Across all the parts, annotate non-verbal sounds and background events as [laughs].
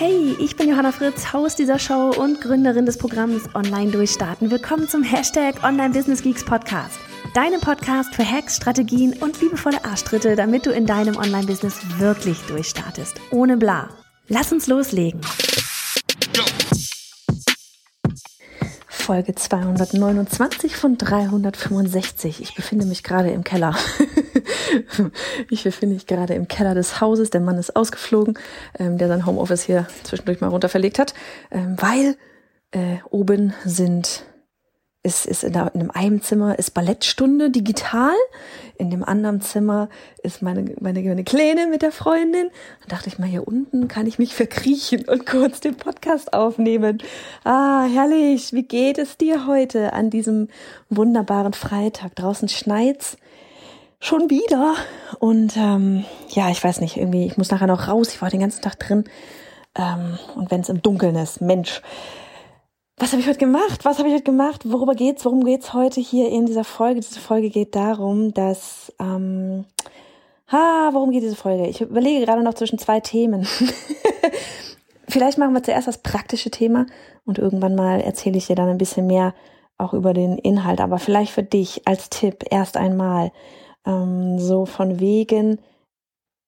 Hey, ich bin Johanna Fritz, Haus dieser Show und Gründerin des Programms Online Durchstarten. Willkommen zum Hashtag Online Business Geeks Podcast. Deinem Podcast für Hacks, Strategien und liebevolle Arschtritte, damit du in deinem Online-Business wirklich durchstartest. Ohne bla. Lass uns loslegen. Folge 229 von 365. Ich befinde mich gerade im Keller. [laughs] ich befinde mich gerade im Keller des Hauses. Der Mann ist ausgeflogen, ähm, der sein Homeoffice hier zwischendurch mal runter verlegt hat, ähm, weil äh, oben sind ist, ist in, der, in einem Zimmer ist Ballettstunde digital, in dem anderen Zimmer ist meine, meine, meine Kleine mit der Freundin. Dann dachte ich mal, hier unten kann ich mich verkriechen und kurz den Podcast aufnehmen. Ah, herrlich, wie geht es dir heute an diesem wunderbaren Freitag? Draußen schneit's schon wieder und ähm, ja, ich weiß nicht, irgendwie, ich muss nachher noch raus, ich war den ganzen Tag drin ähm, und wenn es im Dunkeln ist, Mensch, was habe ich heute gemacht? Was habe ich heute gemacht? Worüber geht's? Worum geht's heute hier in dieser Folge? Diese Folge geht darum, dass ähm, ha, worum geht diese Folge? Ich überlege gerade noch zwischen zwei Themen. [laughs] Vielleicht machen wir zuerst das praktische Thema und irgendwann mal erzähle ich dir dann ein bisschen mehr auch über den Inhalt. Aber vielleicht für dich als Tipp erst einmal ähm, so von wegen,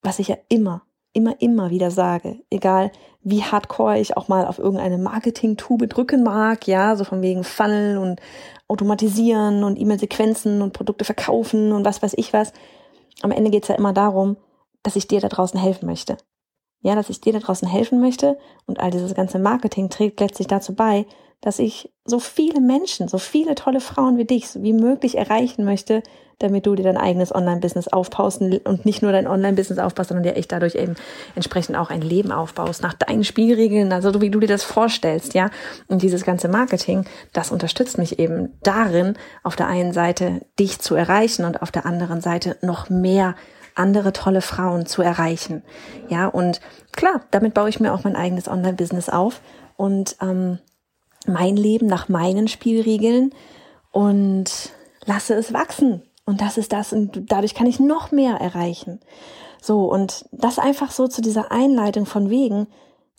was ich ja immer immer, immer wieder sage, egal wie hardcore ich auch mal auf irgendeine Marketing-Tube drücken mag, ja, so von wegen Funnel und automatisieren und E-Mail-Sequenzen und Produkte verkaufen und was weiß ich was. Am Ende geht's ja immer darum, dass ich dir da draußen helfen möchte. Ja, dass ich dir da draußen helfen möchte und all dieses ganze Marketing trägt letztlich dazu bei, dass ich so viele Menschen, so viele tolle Frauen wie dich wie möglich erreichen möchte, damit du dir dein eigenes Online-Business aufbaust und nicht nur dein Online-Business aufbaust, sondern dir echt dadurch eben entsprechend auch ein Leben aufbaust nach deinen Spielregeln, also wie du dir das vorstellst, ja. Und dieses ganze Marketing, das unterstützt mich eben darin, auf der einen Seite dich zu erreichen und auf der anderen Seite noch mehr andere tolle Frauen zu erreichen. Ja, und klar, damit baue ich mir auch mein eigenes Online-Business auf und ähm, mein Leben nach meinen Spielregeln und lasse es wachsen. Und das ist das. Und dadurch kann ich noch mehr erreichen. So, und das einfach so zu dieser Einleitung von wegen,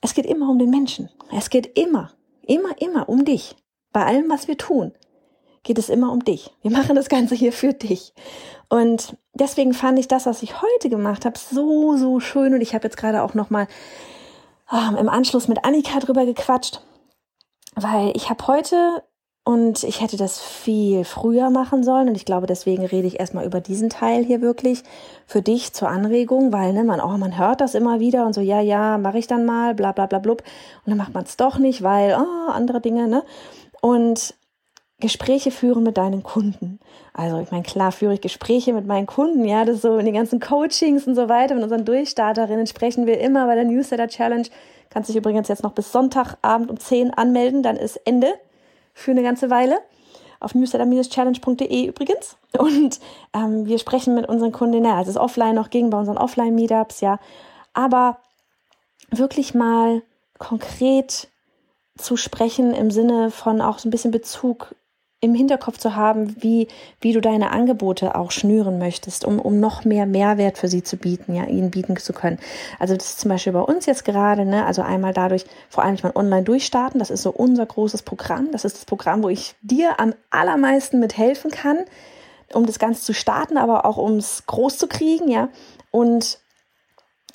es geht immer um den Menschen. Es geht immer, immer, immer um dich. Bei allem, was wir tun, geht es immer um dich. Wir machen das Ganze hier für dich. Und deswegen fand ich das, was ich heute gemacht habe, so, so schön. Und ich habe jetzt gerade auch nochmal ähm, im Anschluss mit Annika drüber gequatscht, weil ich habe heute und ich hätte das viel früher machen sollen. Und ich glaube, deswegen rede ich erstmal über diesen Teil hier wirklich für dich zur Anregung, weil ne, man oh, man hört das immer wieder und so, ja, ja, mache ich dann mal, bla bla bla blub. Und dann macht man es doch nicht, weil, oh, andere Dinge, ne? Und Gespräche führen mit deinen Kunden. Also ich meine, klar führe ich Gespräche mit meinen Kunden, ja, das so in den ganzen Coachings und so weiter, mit unseren Durchstarterinnen sprechen wir immer bei der Newsletter Challenge. Kannst dich übrigens jetzt noch bis Sonntagabend um 10 anmelden, dann ist Ende für eine ganze Weile. Auf newsletter-challenge.de übrigens. Und ähm, wir sprechen mit unseren Kunden, ja, also es ist offline noch gegen bei unseren Offline-Meetups, ja. Aber wirklich mal konkret zu sprechen im Sinne von auch so ein bisschen Bezug im Hinterkopf zu haben, wie, wie du deine Angebote auch schnüren möchtest, um, um noch mehr Mehrwert für sie zu bieten, ja, ihnen bieten zu können. Also das ist zum Beispiel bei uns jetzt gerade, ne, also einmal dadurch, vor allem ich online durchstarten, das ist so unser großes Programm. Das ist das Programm, wo ich dir am allermeisten mithelfen kann, um das Ganze zu starten, aber auch um es groß zu kriegen, ja. Und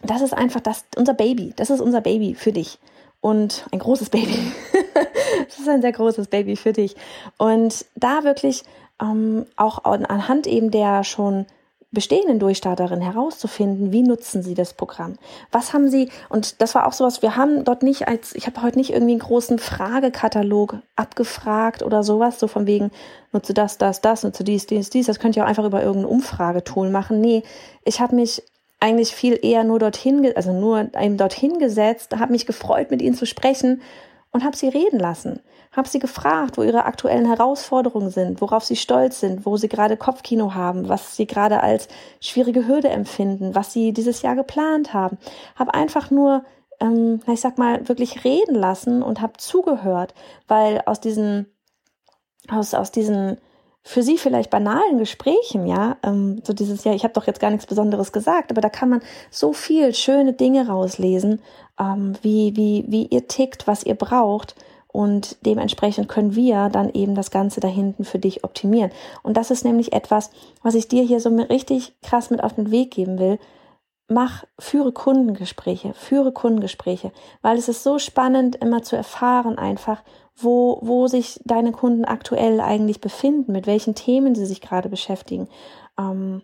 das ist einfach das, unser Baby. Das ist unser Baby für dich und ein großes Baby. [laughs] das ist ein sehr großes Baby für dich. Und da wirklich ähm, auch anhand eben der schon bestehenden Durchstarterin herauszufinden, wie nutzen sie das Programm? Was haben sie, und das war auch sowas, wir haben dort nicht als, ich habe heute nicht irgendwie einen großen Fragekatalog abgefragt oder sowas, so von wegen, nutze das, das, das, nutze dies, dies, dies, das könnt ihr auch einfach über irgendein Umfragetool machen. Nee, ich habe mich eigentlich viel eher nur dorthin, also nur eben dorthin gesetzt, habe mich gefreut, mit ihnen zu sprechen und habe sie reden lassen. Habe sie gefragt, wo ihre aktuellen Herausforderungen sind, worauf sie stolz sind, wo sie gerade Kopfkino haben, was sie gerade als schwierige Hürde empfinden, was sie dieses Jahr geplant haben. Habe einfach nur, ähm, ich sag mal, wirklich reden lassen und habe zugehört, weil aus diesen, aus, aus diesen für sie vielleicht banalen Gesprächen, ja, ähm, so dieses, ja, ich habe doch jetzt gar nichts Besonderes gesagt, aber da kann man so viel schöne Dinge rauslesen, ähm, wie, wie, wie ihr tickt, was ihr braucht. Und dementsprechend können wir dann eben das Ganze da hinten für dich optimieren. Und das ist nämlich etwas, was ich dir hier so richtig krass mit auf den Weg geben will. Mach, führe Kundengespräche, führe Kundengespräche, weil es ist so spannend, immer zu erfahren einfach, wo, wo sich deine Kunden aktuell eigentlich befinden, mit welchen Themen sie sich gerade beschäftigen. Ähm,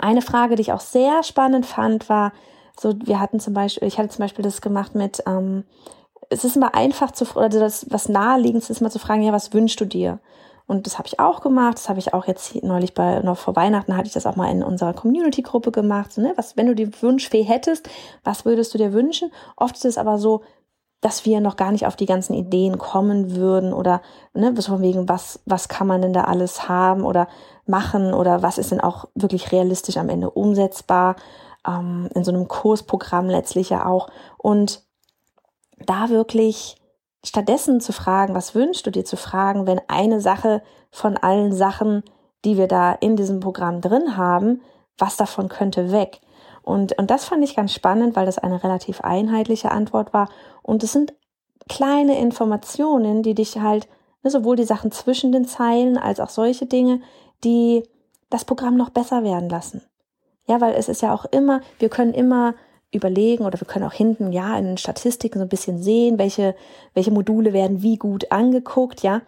eine Frage, die ich auch sehr spannend fand, war, so, wir hatten zum Beispiel, ich hatte zum Beispiel das gemacht mit, ähm, es ist immer einfach zu, oder das, was naheliegendste ist, mal zu fragen, ja, was wünschst du dir? Und das habe ich auch gemacht. Das habe ich auch jetzt neulich bei, noch vor Weihnachten hatte ich das auch mal in unserer Community-Gruppe gemacht. So, ne? Was, wenn du die Wunschfee hättest, was würdest du dir wünschen? Oft ist es aber so, dass wir noch gar nicht auf die ganzen Ideen kommen würden oder ne, von wegen, was, was kann man denn da alles haben oder machen oder was ist denn auch wirklich realistisch am Ende umsetzbar, ähm, in so einem Kursprogramm letztlich ja auch. Und da wirklich stattdessen zu fragen, was wünschst du dir zu fragen, wenn eine Sache von allen Sachen, die wir da in diesem Programm drin haben, was davon könnte weg? Und, und das fand ich ganz spannend, weil das eine relativ einheitliche Antwort war. Und es sind kleine Informationen, die dich halt, ne, sowohl die Sachen zwischen den Zeilen als auch solche Dinge, die das Programm noch besser werden lassen. Ja, weil es ist ja auch immer, wir können immer überlegen oder wir können auch hinten ja in den Statistiken so ein bisschen sehen, welche welche Module werden wie gut angeguckt, ja,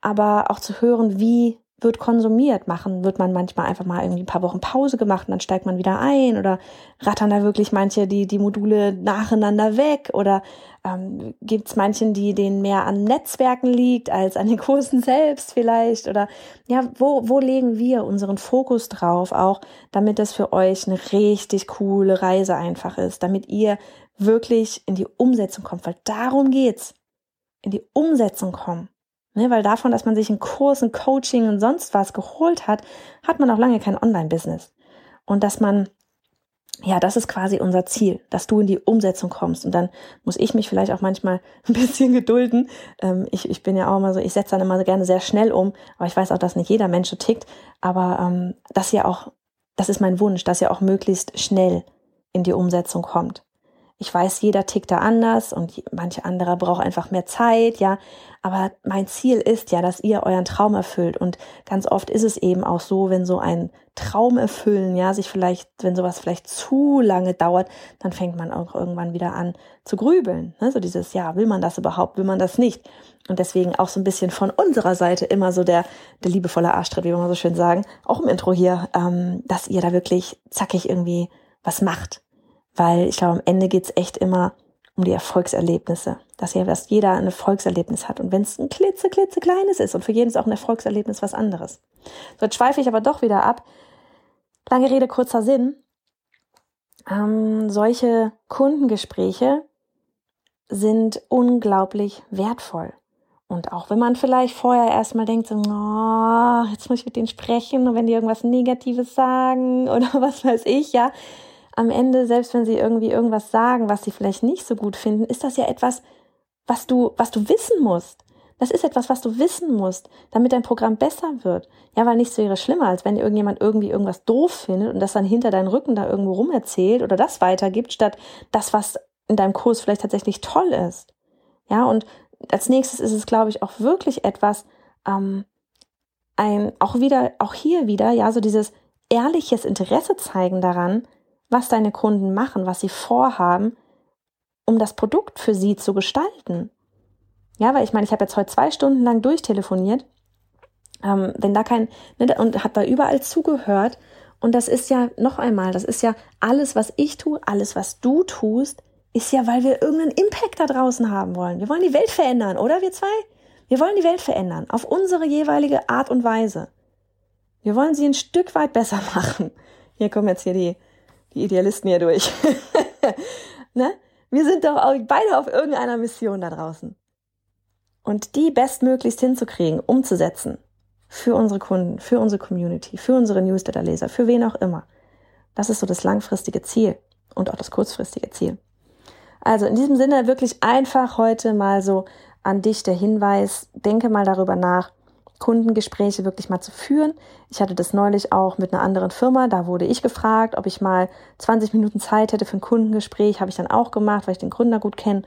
aber auch zu hören, wie wird konsumiert. Machen wird man manchmal einfach mal irgendwie ein paar Wochen Pause gemacht und dann steigt man wieder ein oder rattern da wirklich manche die, die Module nacheinander weg oder ähm, gibt es manchen, die denen mehr an Netzwerken liegt als an den [laughs] Kursen selbst vielleicht oder ja, wo, wo legen wir unseren Fokus drauf auch, damit das für euch eine richtig coole Reise einfach ist, damit ihr wirklich in die Umsetzung kommt, weil darum geht's. In die Umsetzung kommen. Ne, weil davon, dass man sich einen Kurs, ein Coaching und sonst was geholt hat, hat man auch lange kein Online-Business. Und dass man, ja, das ist quasi unser Ziel, dass du in die Umsetzung kommst. Und dann muss ich mich vielleicht auch manchmal [laughs] ein bisschen gedulden. Ähm, ich, ich bin ja auch immer so, ich setze dann immer so gerne sehr schnell um, aber ich weiß auch, dass nicht jeder Mensch so tickt. Aber ähm, dass ihr auch, das ist mein Wunsch, dass ihr auch möglichst schnell in die Umsetzung kommt. Ich weiß, jeder tickt da anders und manche andere braucht einfach mehr Zeit, ja. Aber mein Ziel ist ja, dass ihr euren Traum erfüllt. Und ganz oft ist es eben auch so, wenn so ein Traum erfüllen, ja, sich vielleicht, wenn sowas vielleicht zu lange dauert, dann fängt man auch irgendwann wieder an zu grübeln. Ne? So dieses, ja, will man das überhaupt, will man das nicht? Und deswegen auch so ein bisschen von unserer Seite immer so der, der liebevolle Arschtritt, wie wir mal so schön sagen, auch im Intro hier, ähm, dass ihr da wirklich zackig irgendwie was macht weil ich glaube, am Ende geht's echt immer um die Erfolgserlebnisse, dass ja dass jeder ein Erfolgserlebnis hat und wenn es ein klitze, klitze kleines ist und für jeden ist auch ein Erfolgserlebnis was anderes. So, jetzt schweife ich aber doch wieder ab. Lange Rede, kurzer Sinn. Ähm, solche Kundengespräche sind unglaublich wertvoll. Und auch wenn man vielleicht vorher erstmal denkt, so, oh, jetzt muss ich mit denen sprechen und wenn die irgendwas Negatives sagen [laughs] oder was weiß ich, ja, am Ende, selbst wenn sie irgendwie irgendwas sagen, was sie vielleicht nicht so gut finden, ist das ja etwas, was du, was du wissen musst. Das ist etwas, was du wissen musst, damit dein Programm besser wird. Ja, weil nichts wäre schlimmer, als wenn irgendjemand irgendwie irgendwas doof findet und das dann hinter deinen Rücken da irgendwo rumerzählt oder das weitergibt, statt das, was in deinem Kurs vielleicht tatsächlich toll ist. Ja, und als nächstes ist es, glaube ich, auch wirklich etwas, ähm, ein, auch wieder, auch hier wieder, ja, so dieses ehrliches Interesse zeigen daran, was deine Kunden machen, was sie vorhaben, um das Produkt für sie zu gestalten. Ja, weil ich meine, ich habe jetzt heute zwei Stunden lang durchtelefoniert, ähm, wenn da kein, ne, und habe da überall zugehört. Und das ist ja noch einmal, das ist ja alles, was ich tue, alles, was du tust, ist ja, weil wir irgendeinen Impact da draußen haben wollen. Wir wollen die Welt verändern, oder wir zwei? Wir wollen die Welt verändern, auf unsere jeweilige Art und Weise. Wir wollen sie ein Stück weit besser [laughs] machen. Hier kommen jetzt hier die, die Idealisten hier durch. [laughs] ne? Wir sind doch beide auf irgendeiner Mission da draußen. und die bestmöglichst hinzukriegen, umzusetzen für unsere Kunden, für unsere Community, für unsere Newsletter-Leser, für wen auch immer. Das ist so das langfristige Ziel und auch das kurzfristige Ziel. Also in diesem Sinne wirklich einfach heute mal so an dich der Hinweis, denke mal darüber nach, Kundengespräche wirklich mal zu führen. Ich hatte das neulich auch mit einer anderen Firma, da wurde ich gefragt, ob ich mal 20 Minuten Zeit hätte für ein Kundengespräch, habe ich dann auch gemacht, weil ich den Gründer gut kenne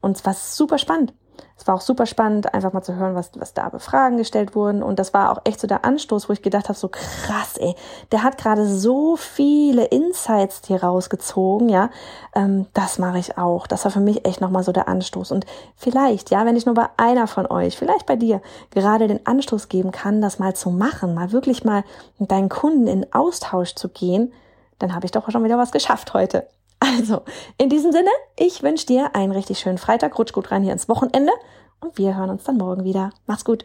und es war super spannend. Es war auch super spannend, einfach mal zu hören, was, was da für Fragen gestellt wurden. Und das war auch echt so der Anstoß, wo ich gedacht habe, so krass, ey, der hat gerade so viele Insights hier rausgezogen, ja. Ähm, das mache ich auch. Das war für mich echt nochmal so der Anstoß. Und vielleicht, ja, wenn ich nur bei einer von euch, vielleicht bei dir, gerade den Anstoß geben kann, das mal zu machen, mal wirklich mal mit deinen Kunden in Austausch zu gehen, dann habe ich doch schon wieder was geschafft heute. Also, in diesem Sinne, ich wünsche dir einen richtig schönen Freitag. Rutsch gut rein hier ins Wochenende und wir hören uns dann morgen wieder. Mach's gut.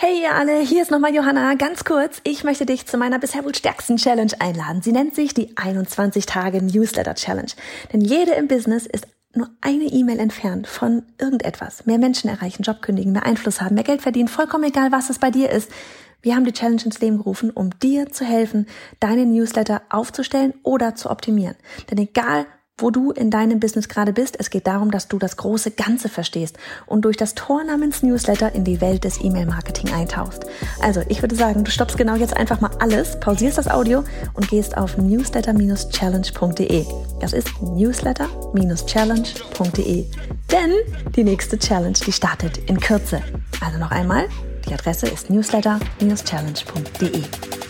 Hey ihr alle, hier ist nochmal Johanna. Ganz kurz, ich möchte dich zu meiner bisher wohl stärksten Challenge einladen. Sie nennt sich die 21 Tage Newsletter Challenge. Denn jede im Business ist nur eine E-Mail entfernt von irgendetwas. Mehr Menschen erreichen, Job kündigen, mehr Einfluss haben, mehr Geld verdienen, vollkommen egal, was es bei dir ist. Wir haben die Challenge ins Leben gerufen, um dir zu helfen, deine Newsletter aufzustellen oder zu optimieren. Denn egal, wo du in deinem Business gerade bist, es geht darum, dass du das große Ganze verstehst und durch das Tor namens Newsletter in die Welt des E-Mail-Marketing eintauchst. Also, ich würde sagen, du stoppst genau jetzt einfach mal alles, pausierst das Audio und gehst auf newsletter-challenge.de. Das ist newsletter-challenge.de. Denn die nächste Challenge, die startet in Kürze. Also noch einmal die Adresse ist newsletter-challenge.de.